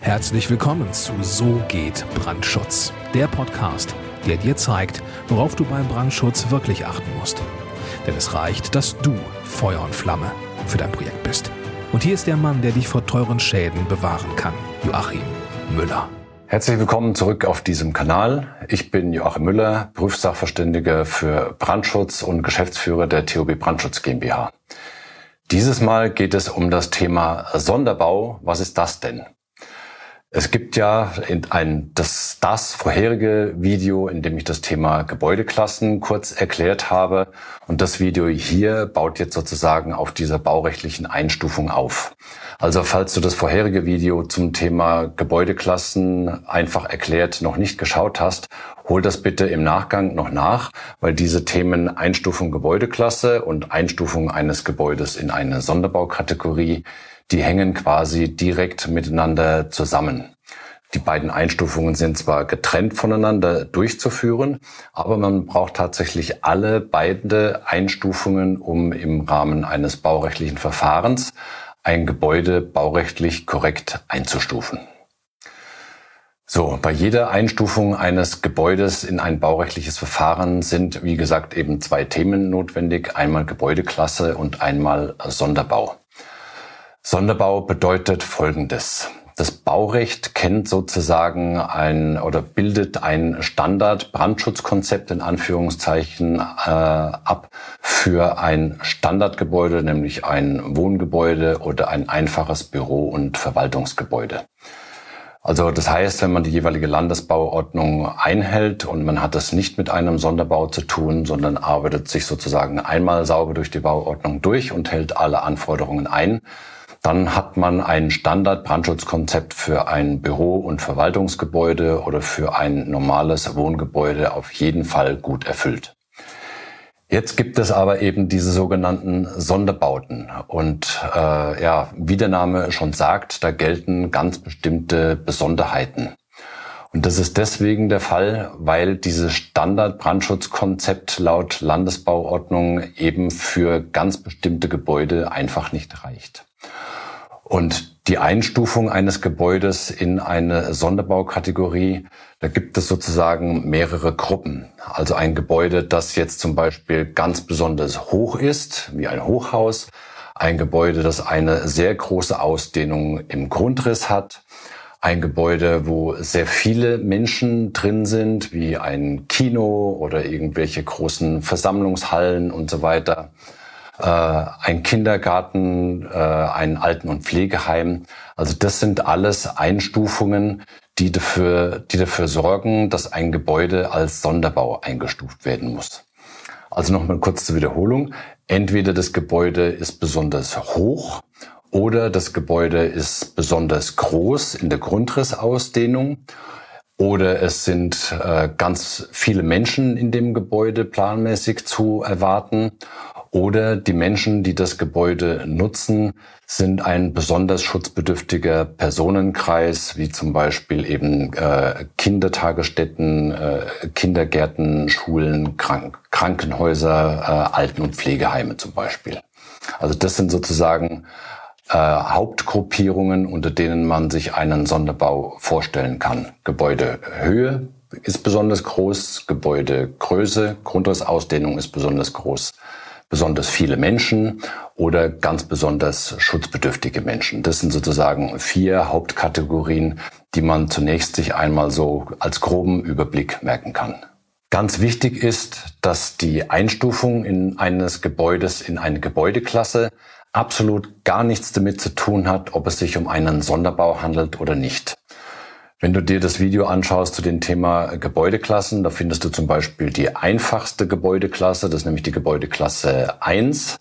Herzlich willkommen zu So geht Brandschutz, der Podcast, der dir zeigt, worauf du beim Brandschutz wirklich achten musst. Denn es reicht, dass du Feuer und Flamme für dein Projekt bist. Und hier ist der Mann, der dich vor teuren Schäden bewahren kann, Joachim Müller. Herzlich willkommen zurück auf diesem Kanal. Ich bin Joachim Müller, Prüfsachverständiger für Brandschutz und Geschäftsführer der TOB Brandschutz GmbH. Dieses Mal geht es um das Thema Sonderbau. Was ist das denn? Es gibt ja ein, das, das vorherige Video, in dem ich das Thema Gebäudeklassen kurz erklärt habe. Und das Video hier baut jetzt sozusagen auf dieser baurechtlichen Einstufung auf. Also falls du das vorherige Video zum Thema Gebäudeklassen einfach erklärt noch nicht geschaut hast, hol das bitte im Nachgang noch nach, weil diese Themen Einstufung Gebäudeklasse und Einstufung eines Gebäudes in eine Sonderbaukategorie die hängen quasi direkt miteinander zusammen. Die beiden Einstufungen sind zwar getrennt voneinander durchzuführen, aber man braucht tatsächlich alle beide Einstufungen, um im Rahmen eines baurechtlichen Verfahrens ein Gebäude baurechtlich korrekt einzustufen. So, bei jeder Einstufung eines Gebäudes in ein baurechtliches Verfahren sind, wie gesagt, eben zwei Themen notwendig. Einmal Gebäudeklasse und einmal Sonderbau. Sonderbau bedeutet Folgendes. Das Baurecht kennt sozusagen ein oder bildet ein Standard-Brandschutzkonzept in Anführungszeichen äh, ab für ein Standardgebäude, nämlich ein Wohngebäude oder ein einfaches Büro- und Verwaltungsgebäude. Also das heißt, wenn man die jeweilige Landesbauordnung einhält und man hat es nicht mit einem Sonderbau zu tun, sondern arbeitet sich sozusagen einmal sauber durch die Bauordnung durch und hält alle Anforderungen ein, dann hat man ein Standard-Brandschutzkonzept für ein Büro- und Verwaltungsgebäude oder für ein normales Wohngebäude auf jeden Fall gut erfüllt. Jetzt gibt es aber eben diese sogenannten Sonderbauten. Und äh, ja, wie der Name schon sagt, da gelten ganz bestimmte Besonderheiten. Und das ist deswegen der Fall, weil dieses Standard-Brandschutzkonzept laut Landesbauordnung eben für ganz bestimmte Gebäude einfach nicht reicht. Und die Einstufung eines Gebäudes in eine Sonderbaukategorie, da gibt es sozusagen mehrere Gruppen. Also ein Gebäude, das jetzt zum Beispiel ganz besonders hoch ist, wie ein Hochhaus. Ein Gebäude, das eine sehr große Ausdehnung im Grundriss hat. Ein Gebäude, wo sehr viele Menschen drin sind, wie ein Kino oder irgendwelche großen Versammlungshallen und so weiter äh, ein Kindergarten, äh, ein Alten- und Pflegeheim. Also das sind alles Einstufungen, die dafür, die dafür sorgen, dass ein Gebäude als Sonderbau eingestuft werden muss. Also nochmal kurz zur Wiederholung. Entweder das Gebäude ist besonders hoch oder das Gebäude ist besonders groß in der Grundrissausdehnung oder es sind äh, ganz viele Menschen in dem Gebäude planmäßig zu erwarten oder die Menschen, die das Gebäude nutzen, sind ein besonders schutzbedürftiger Personenkreis, wie zum Beispiel eben äh, Kindertagesstätten, äh, Kindergärten, Schulen, Krank Krankenhäuser, äh, Alten- und Pflegeheime zum Beispiel. Also das sind sozusagen äh, Hauptgruppierungen, unter denen man sich einen Sonderbau vorstellen kann. Gebäudehöhe ist besonders groß, Gebäudegröße, Grundrissausdehnung ist besonders groß besonders viele Menschen oder ganz besonders schutzbedürftige Menschen. Das sind sozusagen vier Hauptkategorien, die man zunächst sich einmal so als groben Überblick merken kann. Ganz wichtig ist, dass die Einstufung in eines Gebäudes in eine Gebäudeklasse absolut gar nichts damit zu tun hat, ob es sich um einen Sonderbau handelt oder nicht. Wenn du dir das Video anschaust zu dem Thema Gebäudeklassen, da findest du zum Beispiel die einfachste Gebäudeklasse, das ist nämlich die Gebäudeklasse 1.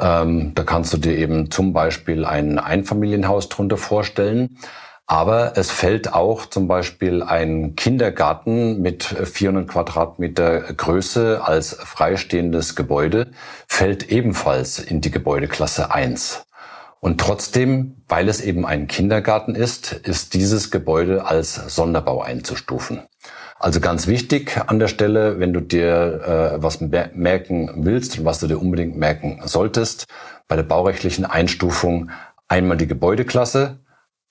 Ähm, da kannst du dir eben zum Beispiel ein Einfamilienhaus drunter vorstellen. Aber es fällt auch zum Beispiel ein Kindergarten mit 400 Quadratmeter Größe als freistehendes Gebäude, fällt ebenfalls in die Gebäudeklasse 1. Und trotzdem, weil es eben ein Kindergarten ist, ist dieses Gebäude als Sonderbau einzustufen. Also ganz wichtig an der Stelle, wenn du dir äh, was merken willst und was du dir unbedingt merken solltest, bei der baurechtlichen Einstufung einmal die Gebäudeklasse,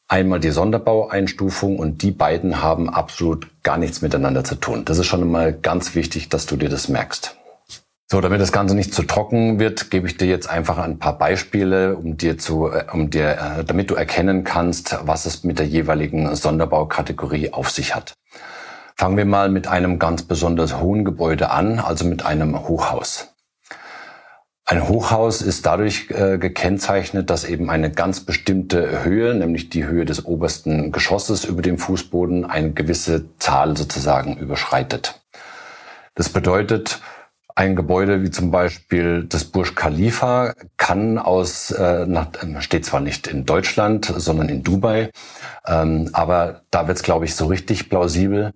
einmal die Sonderbaueinstufung und die beiden haben absolut gar nichts miteinander zu tun. Das ist schon mal ganz wichtig, dass du dir das merkst. So, damit das Ganze nicht zu trocken wird, gebe ich dir jetzt einfach ein paar Beispiele, um dir zu, äh, um dir, äh, damit du erkennen kannst, was es mit der jeweiligen Sonderbaukategorie auf sich hat. Fangen wir mal mit einem ganz besonders hohen Gebäude an, also mit einem Hochhaus. Ein Hochhaus ist dadurch äh, gekennzeichnet, dass eben eine ganz bestimmte Höhe, nämlich die Höhe des obersten Geschosses über dem Fußboden, eine gewisse Zahl sozusagen überschreitet. Das bedeutet, ein Gebäude wie zum Beispiel das Burj Khalifa kann aus, äh, nach, steht zwar nicht in Deutschland, sondern in Dubai, ähm, aber da wird es, glaube ich, so richtig plausibel.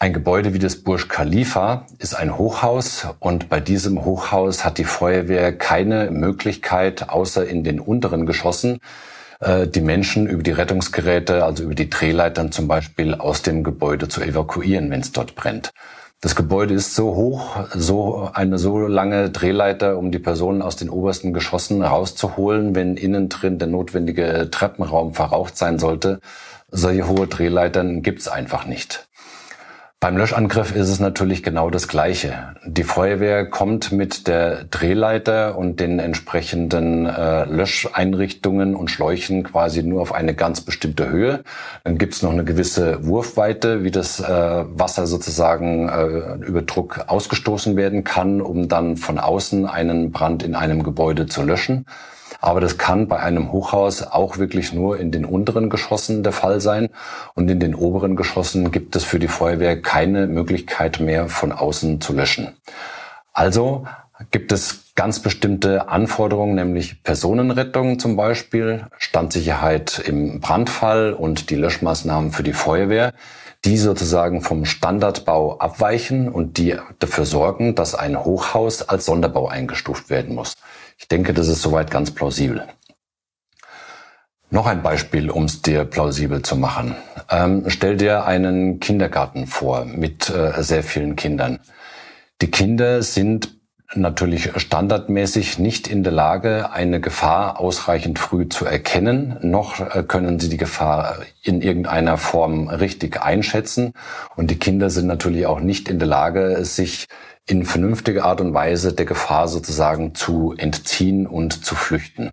Ein Gebäude wie das Burj Khalifa ist ein Hochhaus und bei diesem Hochhaus hat die Feuerwehr keine Möglichkeit, außer in den unteren Geschossen, äh, die Menschen über die Rettungsgeräte, also über die Drehleitern zum Beispiel, aus dem Gebäude zu evakuieren, wenn es dort brennt. Das Gebäude ist so hoch, so eine so lange Drehleiter, um die Personen aus den obersten Geschossen rauszuholen, wenn innen drin der notwendige Treppenraum verraucht sein sollte. Solche hohe Drehleitern gibt's einfach nicht. Beim Löschangriff ist es natürlich genau das Gleiche. Die Feuerwehr kommt mit der Drehleiter und den entsprechenden äh, Löscheinrichtungen und Schläuchen quasi nur auf eine ganz bestimmte Höhe. Dann gibt es noch eine gewisse Wurfweite, wie das äh, Wasser sozusagen äh, über Druck ausgestoßen werden kann, um dann von außen einen Brand in einem Gebäude zu löschen. Aber das kann bei einem Hochhaus auch wirklich nur in den unteren Geschossen der Fall sein. Und in den oberen Geschossen gibt es für die Feuerwehr keine Möglichkeit mehr von außen zu löschen. Also gibt es ganz bestimmte Anforderungen, nämlich Personenrettung zum Beispiel, Standsicherheit im Brandfall und die Löschmaßnahmen für die Feuerwehr, die sozusagen vom Standardbau abweichen und die dafür sorgen, dass ein Hochhaus als Sonderbau eingestuft werden muss. Ich denke, das ist soweit ganz plausibel. Noch ein Beispiel, um es dir plausibel zu machen. Ähm, stell dir einen Kindergarten vor mit äh, sehr vielen Kindern. Die Kinder sind natürlich standardmäßig nicht in der Lage, eine Gefahr ausreichend früh zu erkennen, noch äh, können sie die Gefahr in irgendeiner Form richtig einschätzen. Und die Kinder sind natürlich auch nicht in der Lage, sich in vernünftiger Art und Weise der Gefahr sozusagen zu entziehen und zu flüchten.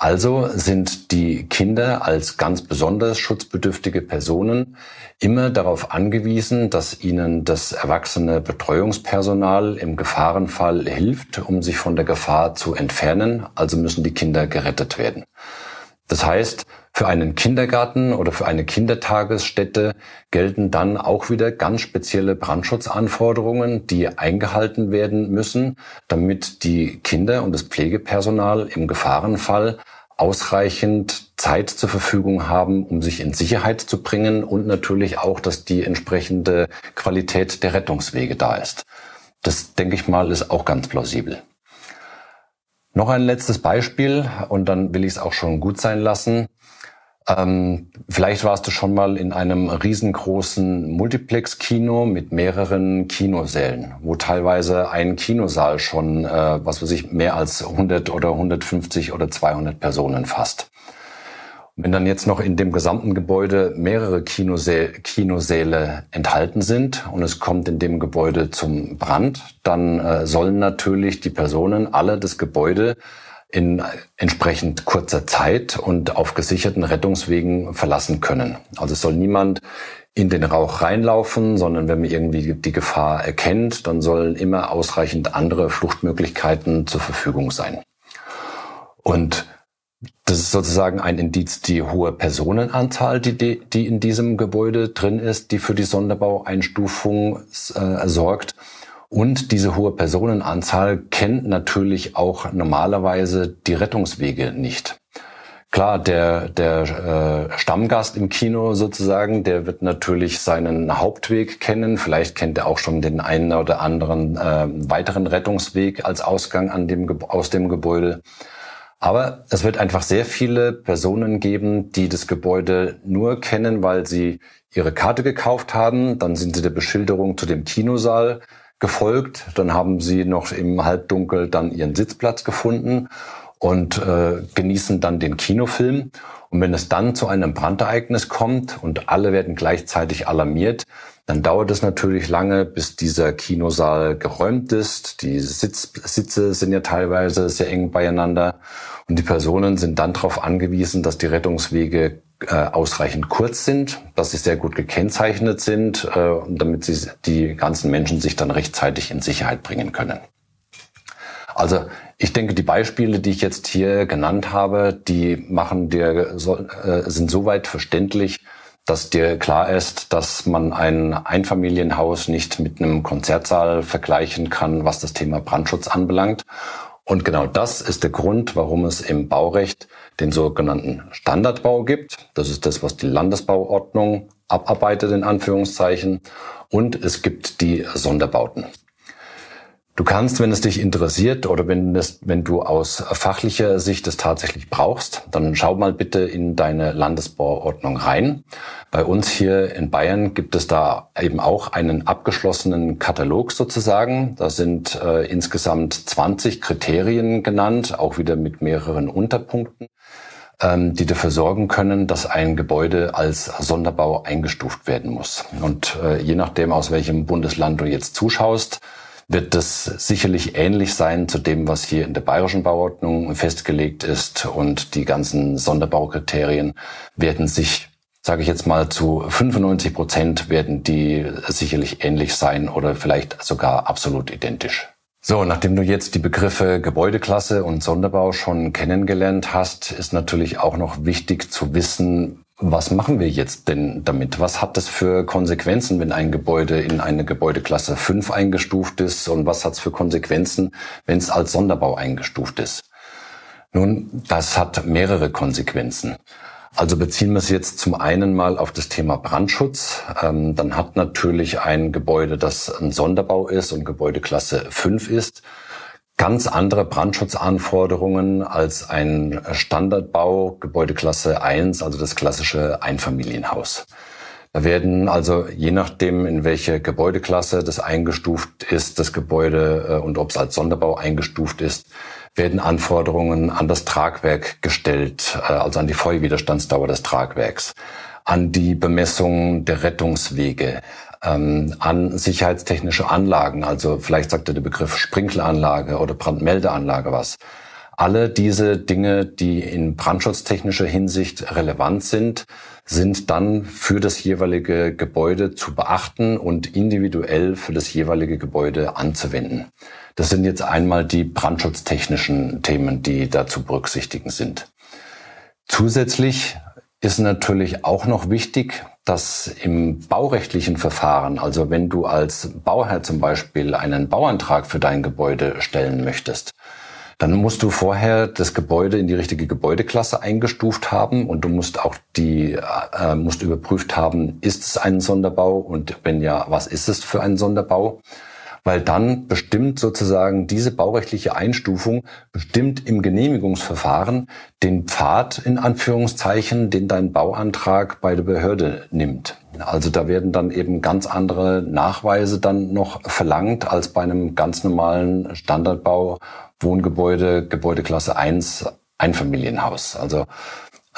Also sind die Kinder als ganz besonders schutzbedürftige Personen immer darauf angewiesen, dass ihnen das erwachsene Betreuungspersonal im Gefahrenfall hilft, um sich von der Gefahr zu entfernen. Also müssen die Kinder gerettet werden. Das heißt, für einen Kindergarten oder für eine Kindertagesstätte gelten dann auch wieder ganz spezielle Brandschutzanforderungen, die eingehalten werden müssen, damit die Kinder und das Pflegepersonal im Gefahrenfall ausreichend Zeit zur Verfügung haben, um sich in Sicherheit zu bringen und natürlich auch, dass die entsprechende Qualität der Rettungswege da ist. Das, denke ich mal, ist auch ganz plausibel. Noch ein letztes Beispiel und dann will ich es auch schon gut sein lassen. Ähm, vielleicht warst du schon mal in einem riesengroßen Multiplex-Kino mit mehreren Kinosälen, wo teilweise ein Kinosaal schon, äh, was weiß ich, mehr als 100 oder 150 oder 200 Personen fasst. Wenn dann jetzt noch in dem gesamten Gebäude mehrere Kinosäle, Kinosäle enthalten sind und es kommt in dem Gebäude zum Brand, dann äh, sollen natürlich die Personen alle das Gebäude in entsprechend kurzer Zeit und auf gesicherten Rettungswegen verlassen können. Also es soll niemand in den Rauch reinlaufen, sondern wenn man irgendwie die Gefahr erkennt, dann sollen immer ausreichend andere Fluchtmöglichkeiten zur Verfügung sein. Und das ist sozusagen ein Indiz, die hohe Personenanzahl, die, die in diesem Gebäude drin ist, die für die Sonderbaueinstufung äh, sorgt. Und diese hohe Personenanzahl kennt natürlich auch normalerweise die Rettungswege nicht. Klar, der, der äh, Stammgast im Kino sozusagen, der wird natürlich seinen Hauptweg kennen. Vielleicht kennt er auch schon den einen oder anderen äh, weiteren Rettungsweg als Ausgang an dem, aus dem Gebäude. Aber es wird einfach sehr viele Personen geben, die das Gebäude nur kennen, weil sie ihre Karte gekauft haben. Dann sind sie der Beschilderung zu dem Kinosaal gefolgt. Dann haben sie noch im Halbdunkel dann ihren Sitzplatz gefunden. und äh, genießen dann den Kinofilm. Und wenn es dann zu einem Brandereignis kommt und alle werden gleichzeitig alarmiert, dann dauert es natürlich lange, bis dieser Kinosaal geräumt ist. Die Sitz, Sitze sind ja teilweise sehr eng beieinander und die Personen sind dann darauf angewiesen, dass die Rettungswege äh, ausreichend kurz sind, dass sie sehr gut gekennzeichnet sind, äh, damit sie die ganzen Menschen sich dann rechtzeitig in Sicherheit bringen können. Also ich denke, die Beispiele, die ich jetzt hier genannt habe, die machen dir so, äh, sind soweit verständlich, dass dir klar ist, dass man ein Einfamilienhaus nicht mit einem Konzertsaal vergleichen kann, was das Thema Brandschutz anbelangt. Und genau das ist der Grund, warum es im Baurecht den sogenannten Standardbau gibt. Das ist das, was die Landesbauordnung abarbeitet, in Anführungszeichen. Und es gibt die Sonderbauten. Du kannst, wenn es dich interessiert oder wenn, das, wenn du aus fachlicher Sicht es tatsächlich brauchst, dann schau mal bitte in deine Landesbauordnung rein. Bei uns hier in Bayern gibt es da eben auch einen abgeschlossenen Katalog sozusagen. Da sind äh, insgesamt 20 Kriterien genannt, auch wieder mit mehreren Unterpunkten ähm, die dafür sorgen können, dass ein Gebäude als Sonderbau eingestuft werden muss. Und äh, je nachdem, aus welchem Bundesland du jetzt zuschaust, wird das sicherlich ähnlich sein zu dem, was hier in der bayerischen Bauordnung festgelegt ist. Und die ganzen Sonderbaukriterien werden sich, sage ich jetzt mal, zu 95 Prozent werden die sicherlich ähnlich sein oder vielleicht sogar absolut identisch. So, nachdem du jetzt die Begriffe Gebäudeklasse und Sonderbau schon kennengelernt hast, ist natürlich auch noch wichtig zu wissen, was machen wir jetzt denn damit? Was hat das für Konsequenzen, wenn ein Gebäude in eine Gebäudeklasse 5 eingestuft ist? Und was hat es für Konsequenzen, wenn es als Sonderbau eingestuft ist? Nun, das hat mehrere Konsequenzen. Also beziehen wir es jetzt zum einen mal auf das Thema Brandschutz. Ähm, dann hat natürlich ein Gebäude, das ein Sonderbau ist und Gebäudeklasse 5 ist, ganz andere Brandschutzanforderungen als ein Standardbau Gebäudeklasse 1, also das klassische Einfamilienhaus. Da werden also je nachdem, in welche Gebäudeklasse das eingestuft ist, das Gebäude äh, und ob es als Sonderbau eingestuft ist, werden Anforderungen an das Tragwerk gestellt, äh, also an die Feuerwiderstandsdauer des Tragwerks, an die Bemessung der Rettungswege, ähm, an sicherheitstechnische Anlagen, also vielleicht sagt er der Begriff Sprinkleranlage oder Brandmeldeanlage was. Alle diese Dinge, die in brandschutztechnischer Hinsicht relevant sind, sind dann für das jeweilige Gebäude zu beachten und individuell für das jeweilige Gebäude anzuwenden. Das sind jetzt einmal die brandschutztechnischen Themen, die da zu berücksichtigen sind. Zusätzlich ist natürlich auch noch wichtig, dass im baurechtlichen Verfahren, also wenn du als Bauherr zum Beispiel einen Bauantrag für dein Gebäude stellen möchtest, dann musst du vorher das Gebäude in die richtige Gebäudeklasse eingestuft haben und du musst auch die, äh, musst überprüft haben, ist es ein Sonderbau und wenn ja, was ist es für ein Sonderbau? Weil dann bestimmt sozusagen diese baurechtliche Einstufung bestimmt im Genehmigungsverfahren den Pfad in Anführungszeichen, den dein Bauantrag bei der Behörde nimmt. Also da werden dann eben ganz andere Nachweise dann noch verlangt als bei einem ganz normalen Standardbau Wohngebäude, Gebäudeklasse 1, Einfamilienhaus. Also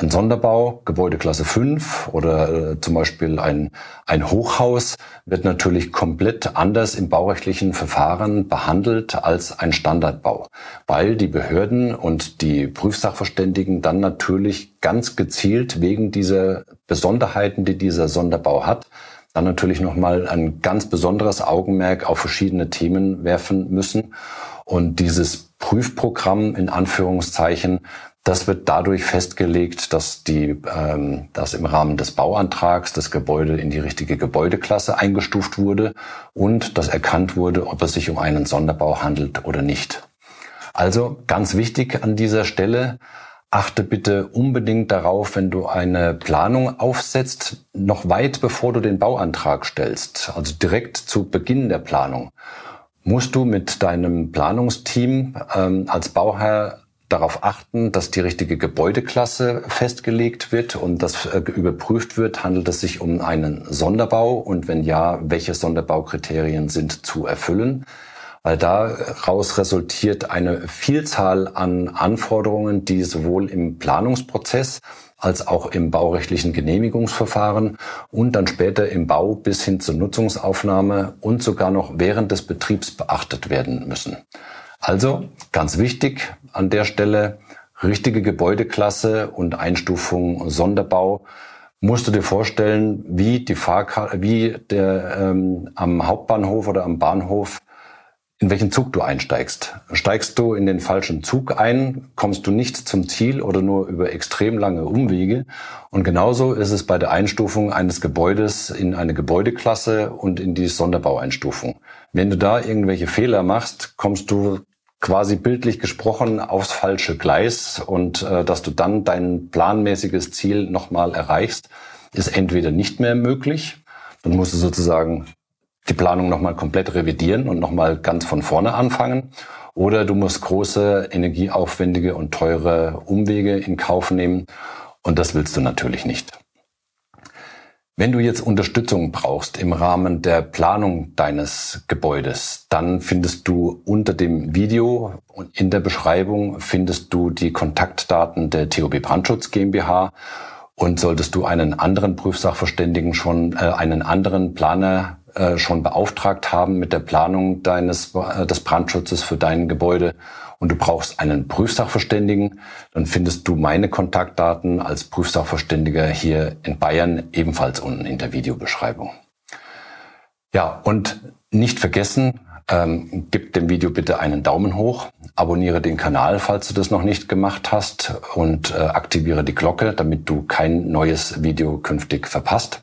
ein Sonderbau, Gebäudeklasse 5 oder äh, zum Beispiel ein, ein Hochhaus wird natürlich komplett anders im baurechtlichen Verfahren behandelt als ein Standardbau, weil die Behörden und die Prüfsachverständigen dann natürlich ganz gezielt wegen dieser Besonderheiten, die dieser Sonderbau hat, dann natürlich nochmal ein ganz besonderes Augenmerk auf verschiedene Themen werfen müssen. Und dieses Prüfprogramm in Anführungszeichen das wird dadurch festgelegt, dass die, ähm, dass im Rahmen des Bauantrags das Gebäude in die richtige Gebäudeklasse eingestuft wurde und dass erkannt wurde, ob es sich um einen Sonderbau handelt oder nicht. Also ganz wichtig an dieser Stelle, achte bitte unbedingt darauf, wenn du eine Planung aufsetzt, noch weit bevor du den Bauantrag stellst, also direkt zu Beginn der Planung, musst du mit deinem Planungsteam ähm, als Bauherr darauf achten, dass die richtige Gebäudeklasse festgelegt wird und dass äh, überprüft wird, handelt es sich um einen Sonderbau und wenn ja, welche Sonderbaukriterien sind zu erfüllen. weil daraus resultiert eine Vielzahl an Anforderungen, die sowohl im Planungsprozess als auch im baurechtlichen Genehmigungsverfahren und dann später im Bau bis hin zur Nutzungsaufnahme und sogar noch während des Betriebs beachtet werden müssen. Also ganz wichtig an der Stelle, richtige Gebäudeklasse und Einstufung Sonderbau musst du dir vorstellen, wie die Fahrkarte, wie der ähm, am Hauptbahnhof oder am Bahnhof in welchen Zug du einsteigst. Steigst du in den falschen Zug ein, kommst du nicht zum Ziel oder nur über extrem lange Umwege. Und genauso ist es bei der Einstufung eines Gebäudes in eine Gebäudeklasse und in die Sonderbaueinstufung. Wenn du da irgendwelche Fehler machst, kommst du quasi bildlich gesprochen aufs falsche Gleis und äh, dass du dann dein planmäßiges Ziel nochmal erreichst, ist entweder nicht mehr möglich, dann musst du sozusagen die Planung nochmal komplett revidieren und nochmal ganz von vorne anfangen. Oder du musst große, energieaufwendige und teure Umwege in Kauf nehmen. Und das willst du natürlich nicht. Wenn du jetzt Unterstützung brauchst im Rahmen der Planung deines Gebäudes, dann findest du unter dem Video und in der Beschreibung findest du die Kontaktdaten der TOB Brandschutz GmbH. Und solltest du einen anderen Prüfsachverständigen schon, äh, einen anderen Planer äh, schon beauftragt haben mit der Planung deines äh, des Brandschutzes für dein Gebäude und du brauchst einen Prüfsachverständigen, dann findest du meine Kontaktdaten als Prüfsachverständiger hier in Bayern ebenfalls unten in der Videobeschreibung. Ja, und nicht vergessen, ähm, gib dem Video bitte einen Daumen hoch, abonniere den Kanal, falls du das noch nicht gemacht hast und äh, aktiviere die Glocke, damit du kein neues Video künftig verpasst.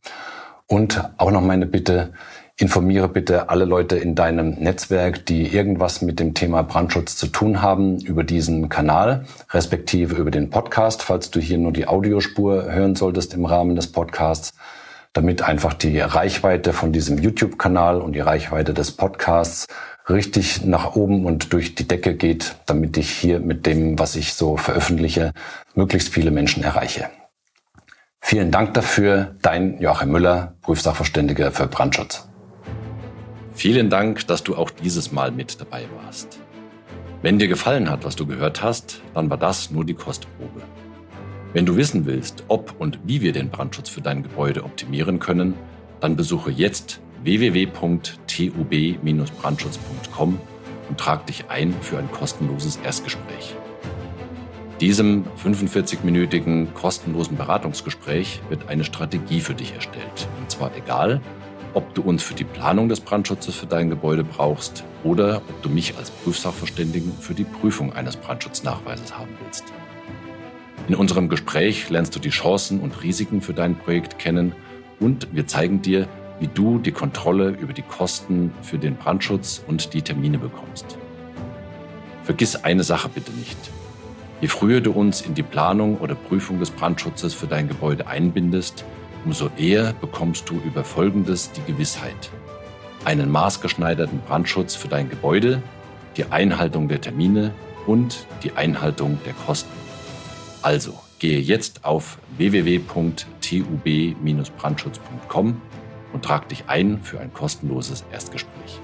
Und auch noch meine Bitte, informiere bitte alle Leute in deinem Netzwerk, die irgendwas mit dem Thema Brandschutz zu tun haben, über diesen Kanal, respektive über den Podcast, falls du hier nur die Audiospur hören solltest im Rahmen des Podcasts, damit einfach die Reichweite von diesem YouTube-Kanal und die Reichweite des Podcasts richtig nach oben und durch die Decke geht, damit ich hier mit dem, was ich so veröffentliche, möglichst viele Menschen erreiche. Vielen Dank dafür, dein Joachim Müller, Prüfsachverständiger für Brandschutz. Vielen Dank, dass du auch dieses Mal mit dabei warst. Wenn dir gefallen hat, was du gehört hast, dann war das nur die Kostprobe. Wenn du wissen willst, ob und wie wir den Brandschutz für dein Gebäude optimieren können, dann besuche jetzt www.tub-brandschutz.com und trag dich ein für ein kostenloses Erstgespräch. Diesem 45-minütigen kostenlosen Beratungsgespräch wird eine Strategie für dich erstellt. Und zwar egal, ob du uns für die Planung des Brandschutzes für dein Gebäude brauchst oder ob du mich als Prüfsachverständigen für die Prüfung eines Brandschutznachweises haben willst. In unserem Gespräch lernst du die Chancen und Risiken für dein Projekt kennen und wir zeigen dir, wie du die Kontrolle über die Kosten für den Brandschutz und die Termine bekommst. Vergiss eine Sache bitte nicht. Je früher du uns in die Planung oder Prüfung des Brandschutzes für dein Gebäude einbindest, umso eher bekommst du über Folgendes die Gewissheit. Einen maßgeschneiderten Brandschutz für dein Gebäude, die Einhaltung der Termine und die Einhaltung der Kosten. Also gehe jetzt auf www.tub-brandschutz.com und trag dich ein für ein kostenloses Erstgespräch.